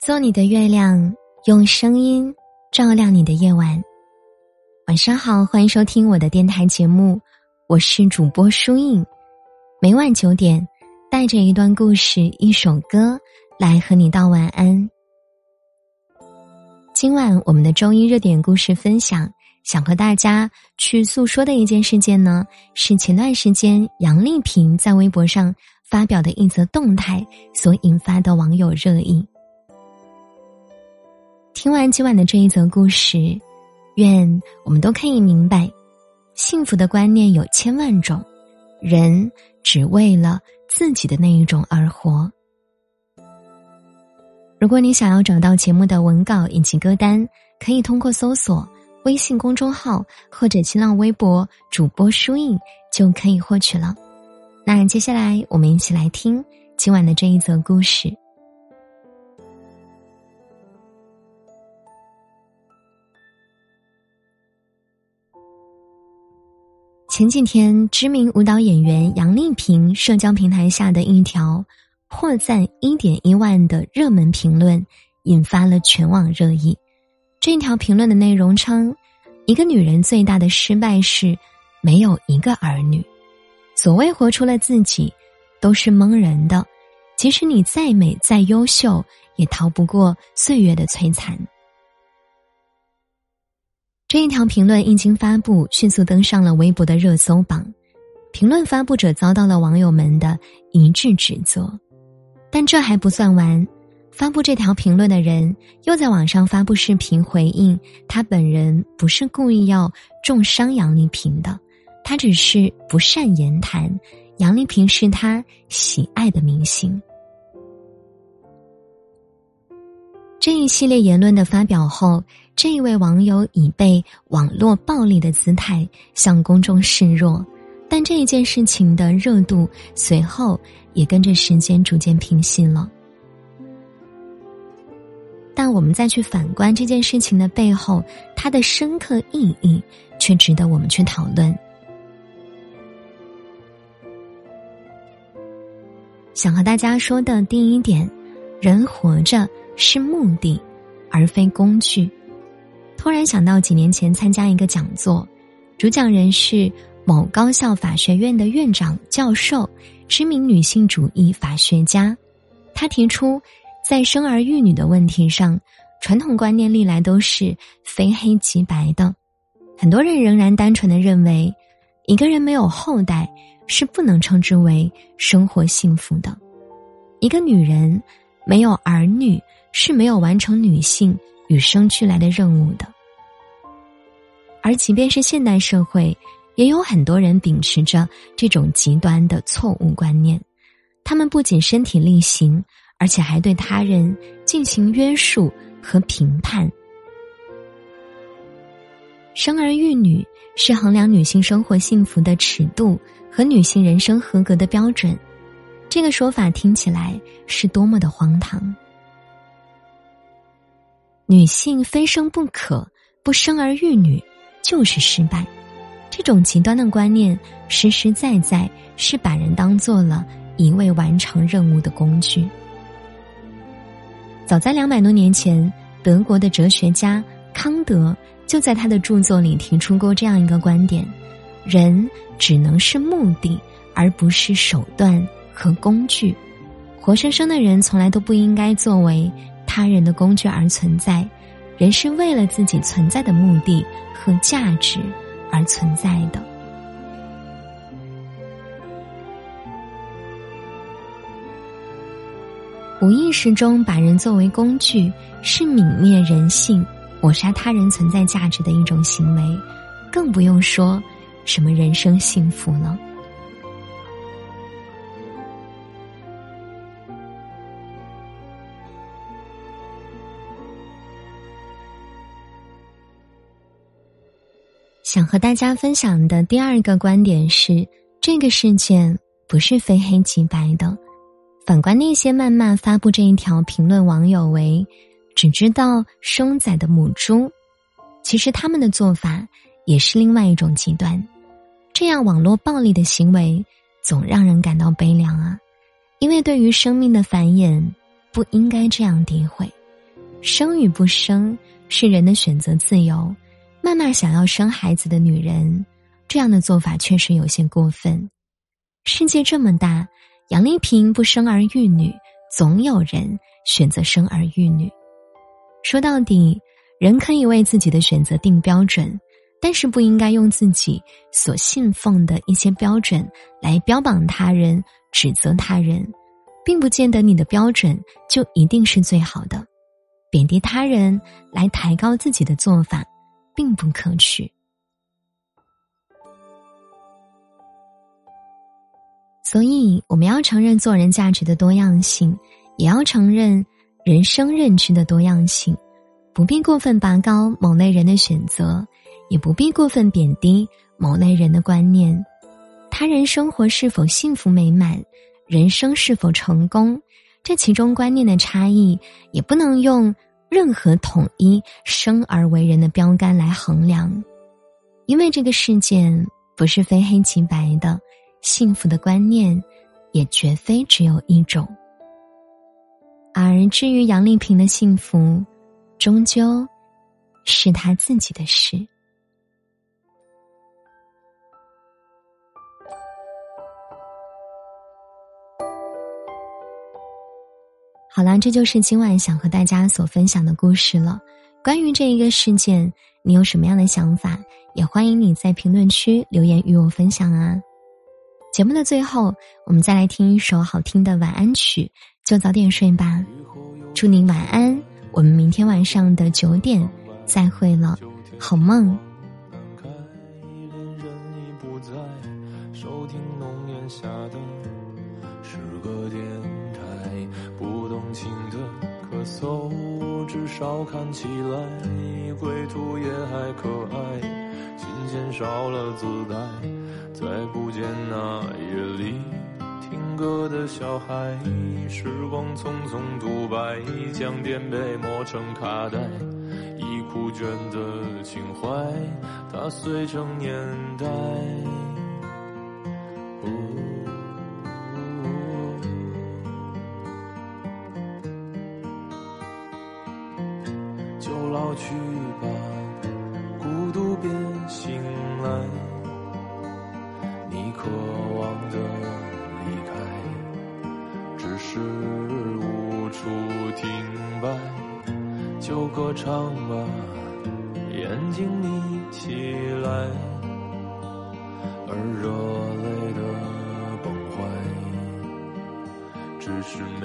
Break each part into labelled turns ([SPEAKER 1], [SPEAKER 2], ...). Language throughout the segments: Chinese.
[SPEAKER 1] 做你的月亮，用声音照亮你的夜晚。晚上好，欢迎收听我的电台节目，我是主播舒印。每晚九点，带着一段故事、一首歌来和你道晚安。今晚我们的周一热点故事分享，想和大家去诉说的一件事件呢，是前段时间杨丽萍在微博上发表的一则动态所引发的网友热议。听完今晚的这一则故事，愿我们都可以明白，幸福的观念有千万种，人只为了自己的那一种而活。如果你想要找到节目的文稿以及歌单，可以通过搜索微信公众号或者新浪微博主播书印就可以获取了。那接下来我们一起来听今晚的这一则故事。前几天，知名舞蹈演员杨丽萍社交平台下的一条获赞一点一万的热门评论，引发了全网热议。这条评论的内容称：“一个女人最大的失败是没有一个儿女。所谓活出了自己，都是蒙人的。即使你再美再优秀，也逃不过岁月的摧残。”这一条评论一经发布，迅速登上了微博的热搜榜。评论发布者遭到了网友们的一致指责，但这还不算完。发布这条评论的人又在网上发布视频回应，他本人不是故意要重伤杨丽萍的，他只是不善言谈。杨丽萍是他喜爱的明星。这一系列言论的发表后。这一位网友以被网络暴力的姿态向公众示弱，但这一件事情的热度随后也跟着时间逐渐平息了。但我们再去反观这件事情的背后，它的深刻意义却值得我们去讨论。想和大家说的第一点，人活着是目的，而非工具。突然想到几年前参加一个讲座，主讲人是某高校法学院的院长教授，知名女性主义法学家。他提出，在生儿育女的问题上，传统观念历来都是非黑即白的。很多人仍然单纯的认为，一个人没有后代是不能称之为生活幸福的；一个女人没有儿女是没有完成女性。与生俱来的任务的，而即便是现代社会，也有很多人秉持着这种极端的错误观念。他们不仅身体力行，而且还对他人进行约束和评判。生儿育女是衡量女性生活幸福的尺度和女性人生合格的标准，这个说法听起来是多么的荒唐。女性非生不可，不生儿育女就是失败。这种极端的观念，实实在在是把人当做了一位完成任务的工具。早在两百多年前，德国的哲学家康德就在他的著作里提出过这样一个观点：人只能是目的，而不是手段和工具。活生生的人从来都不应该作为。他人的工具而存在，人是为了自己存在的目的和价值而存在的。无意识中把人作为工具，是泯灭人性、抹杀他人存在价值的一种行为，更不用说什么人生幸福了。想和大家分享的第二个观点是，这个事件不是非黑即白的。反观那些谩骂发布这一条评论网友为只知道生崽的母猪，其实他们的做法也是另外一种极端。这样网络暴力的行为总让人感到悲凉啊！因为对于生命的繁衍，不应该这样诋毁。生与不生是人的选择自由。慢慢想要生孩子的女人，这样的做法确实有些过分。世界这么大，杨丽萍不生儿育女，总有人选择生儿育女。说到底，人可以为自己的选择定标准，但是不应该用自己所信奉的一些标准来标榜他人、指责他人，并不见得你的标准就一定是最好的。贬低他人来抬高自己的做法。并不可取，所以我们要承认做人价值的多样性，也要承认人生认知的多样性，不必过分拔高某类人的选择，也不必过分贬低某类人的观念。他人生活是否幸福美满，人生是否成功，这其中观念的差异，也不能用。任何统一生而为人的标杆来衡量，因为这个世界不是非黑即白的，幸福的观念也绝非只有一种。而至于杨丽萍的幸福，终究是她自己的事。好啦，这就是今晚想和大家所分享的故事了。关于这一个事件，你有什么样的想法？也欢迎你在评论区留言与我分享啊！节目的最后，我们再来听一首好听的晚安曲，就早点睡吧。祝您晚安，我们明天晚上的九点再会了，好梦。
[SPEAKER 2] 至少看起来归途也还可爱。琴弦少了姿态，再不见那夜里听歌的小孩。时光匆匆独白，将颠沛磨成卡带。已枯卷的情怀，它碎成年代。歌唱吧，眼睛眯起来。而热泪的崩坏，只是没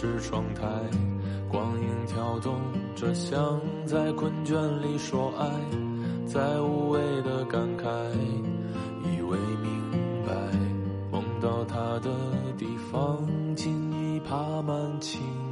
[SPEAKER 2] 是窗台，光影跳动着，像在困倦里说爱，在无谓的感慨，以为明白，梦到他的地方，竟已爬满青。